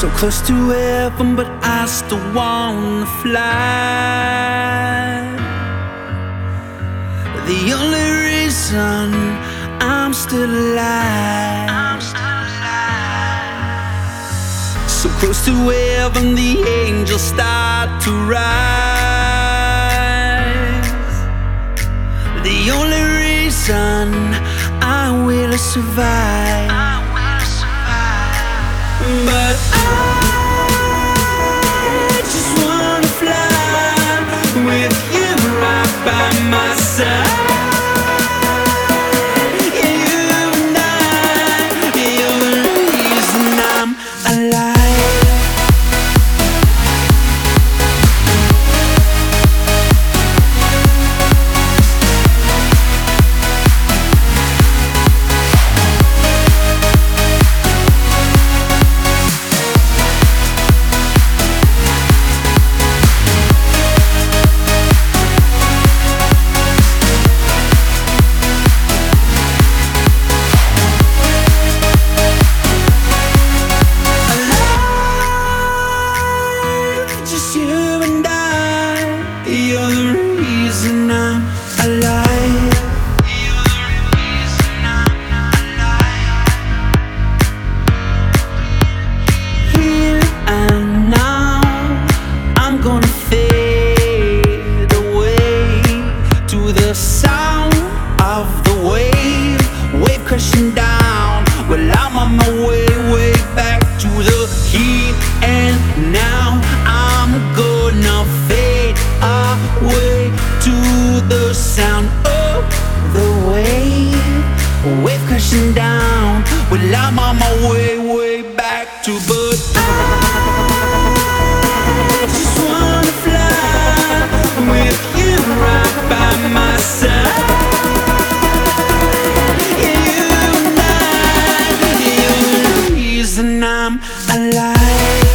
So close to heaven, but I still wanna fly. The only reason I'm still alive. So close to heaven, the angels start to rise. The only reason I will survive. But wave down. Well, I'm on my way, way back to the heat, and now I'm gonna fade away to the sound of the wave, wave crashing down. Well, I'm on my way, way back to, but sky